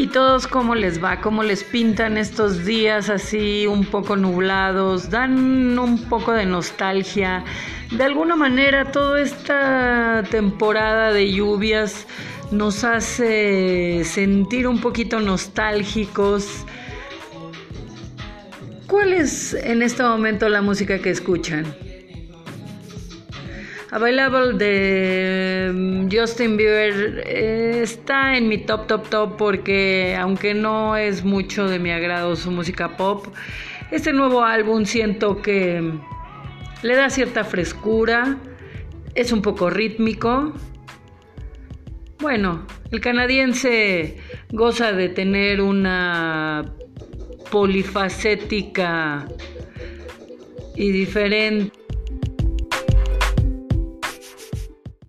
¿Y todos cómo les va? ¿Cómo les pintan estos días así un poco nublados? ¿Dan un poco de nostalgia? De alguna manera toda esta temporada de lluvias nos hace sentir un poquito nostálgicos. ¿Cuál es en este momento la música que escuchan? Available de mm, Justin Bieber eh, está en mi top, top, top porque aunque no es mucho de mi agrado su música pop, este nuevo álbum siento que le da cierta frescura, es un poco rítmico. Bueno, el canadiense goza de tener una polifacética y diferente